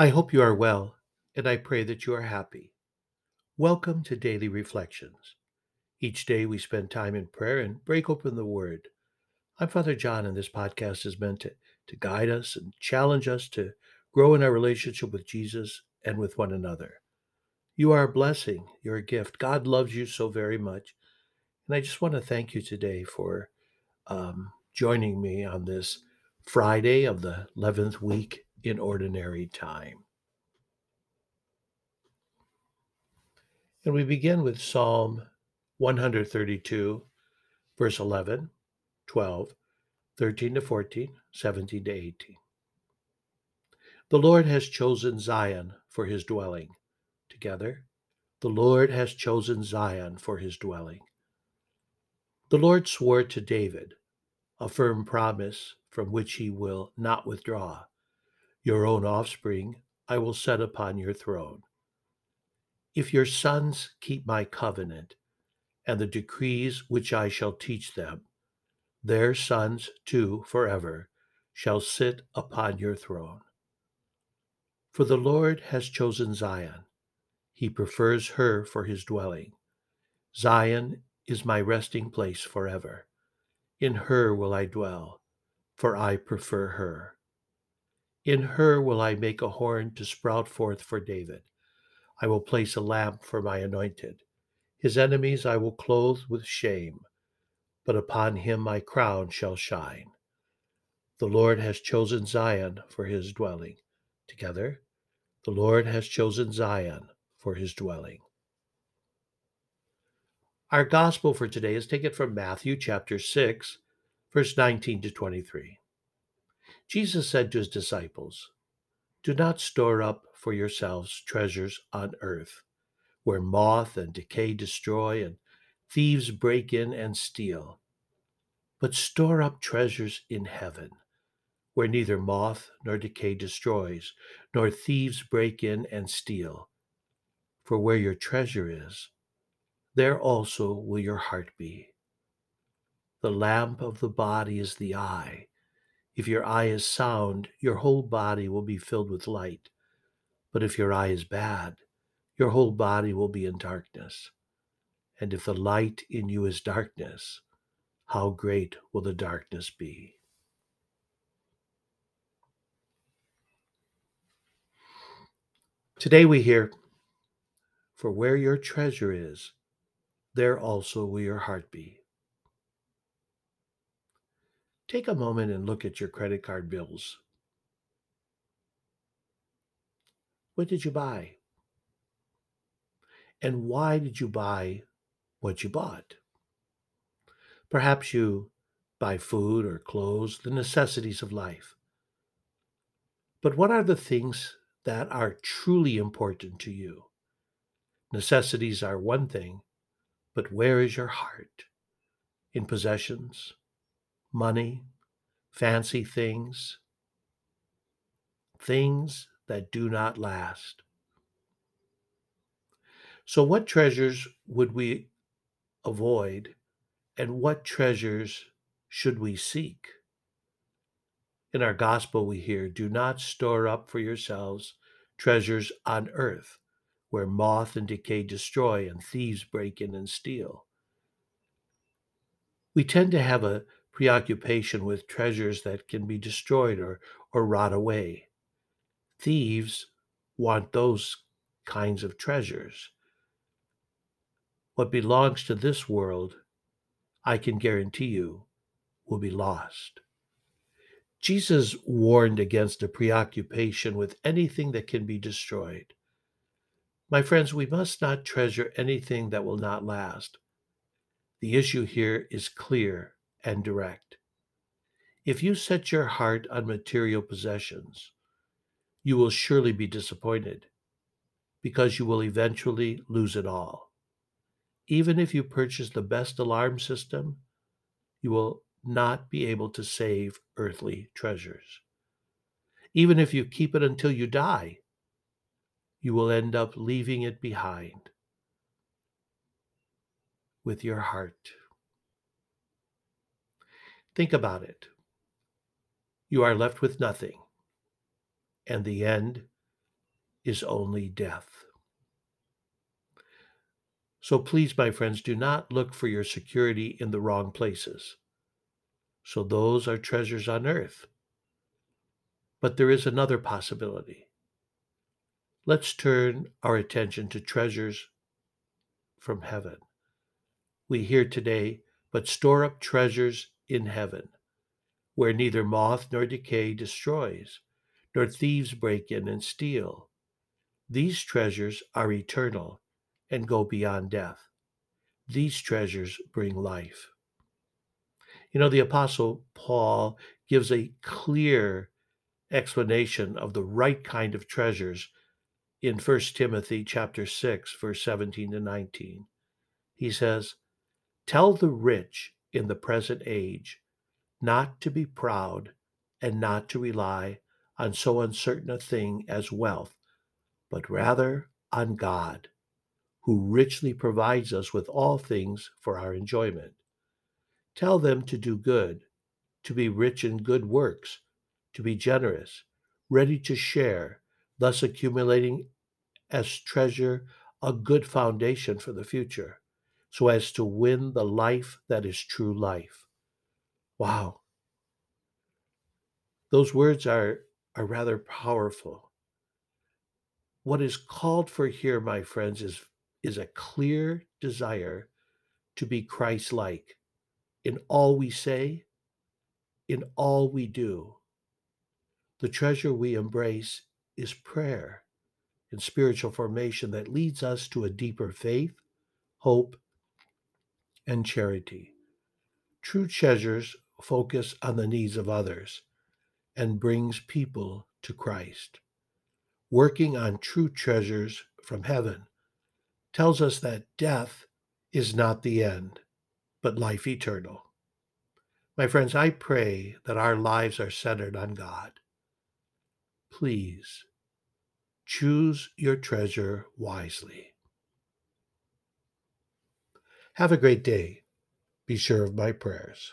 I hope you are well, and I pray that you are happy. Welcome to Daily Reflections. Each day we spend time in prayer and break open the Word. I'm Father John, and this podcast is meant to, to guide us and challenge us to grow in our relationship with Jesus and with one another. You are a blessing, you're a gift. God loves you so very much. And I just want to thank you today for um, joining me on this Friday of the 11th week in ordinary time. And we begin with Psalm 132, verse 11, 12, 13 to 14, 17 to 18. The Lord has chosen Zion for his dwelling. Together, the Lord has chosen Zion for his dwelling. The Lord swore to David a firm promise from which he will not withdraw. Your own offspring I will set upon your throne. If your sons keep my covenant and the decrees which I shall teach them, their sons too forever shall sit upon your throne. For the Lord has chosen Zion. He prefers her for his dwelling. Zion is my resting place forever. In her will I dwell, for I prefer her. In her will I make a horn to sprout forth for David. I will place a lamp for my anointed. His enemies I will clothe with shame, but upon him my crown shall shine. The Lord has chosen Zion for his dwelling. Together, the Lord has chosen Zion for his dwelling. Our gospel for today is taken from Matthew chapter 6, verse 19 to 23. Jesus said to his disciples, Do not store up for yourselves treasures on earth, where moth and decay destroy and thieves break in and steal, but store up treasures in heaven, where neither moth nor decay destroys, nor thieves break in and steal. For where your treasure is, there also will your heart be. The lamp of the body is the eye. If your eye is sound, your whole body will be filled with light. But if your eye is bad, your whole body will be in darkness. And if the light in you is darkness, how great will the darkness be? Today we hear, For where your treasure is, there also will your heart be. Take a moment and look at your credit card bills. What did you buy? And why did you buy what you bought? Perhaps you buy food or clothes, the necessities of life. But what are the things that are truly important to you? Necessities are one thing, but where is your heart? In possessions, money, fancy things, things that do not last. So, what treasures would we avoid, and what treasures should we seek? In our gospel, we hear, Do not store up for yourselves treasures on earth, where moth and decay destroy and thieves break in and steal. We tend to have a preoccupation with treasures that can be destroyed or, or rot away. Thieves want those kinds of treasures. What belongs to this world, I can guarantee you, will be lost. Jesus warned against a preoccupation with anything that can be destroyed. My friends, we must not treasure anything that will not last. The issue here is clear and direct. If you set your heart on material possessions, you will surely be disappointed because you will eventually lose it all. Even if you purchase the best alarm system, you will not be able to save earthly treasures. Even if you keep it until you die, you will end up leaving it behind with your heart. Think about it. You are left with nothing, and the end is only death. So please, my friends, do not look for your security in the wrong places. So those are treasures on earth. But there is another possibility. Let's turn our attention to treasures from heaven. We hear today, but store up treasures in heaven, where neither moth nor decay destroys, nor thieves break in and steal. These treasures are eternal and go beyond death. These treasures bring life. You know, the Apostle Paul gives a clear explanation of the right kind of treasures in 1 Timothy chapter 6 verse 17 to 19. He says, "Tell the rich in the present age not to be proud and not to rely on so uncertain a thing as wealth, but rather on God, who richly provides us with all things for our enjoyment. Tell them to do good, to be rich in good works, to be generous, ready to share, thus accumulating as treasure a good foundation for the future, so as to win the life that is true life. Wow. Those words are, are rather powerful. What is called for here, my friends, is is a clear desire to be Christ like in all we say, in all we do. The treasure we embrace is prayer and spiritual formation that leads us to a deeper faith, hope, and charity. True treasures focus on the needs of others and brings people to Christ. Working on true treasures from heaven tells us that death is not the end, but life eternal. My friends, I pray that our lives are centered on God. Please choose your treasure wisely. Have a great day. Be sure of my prayers.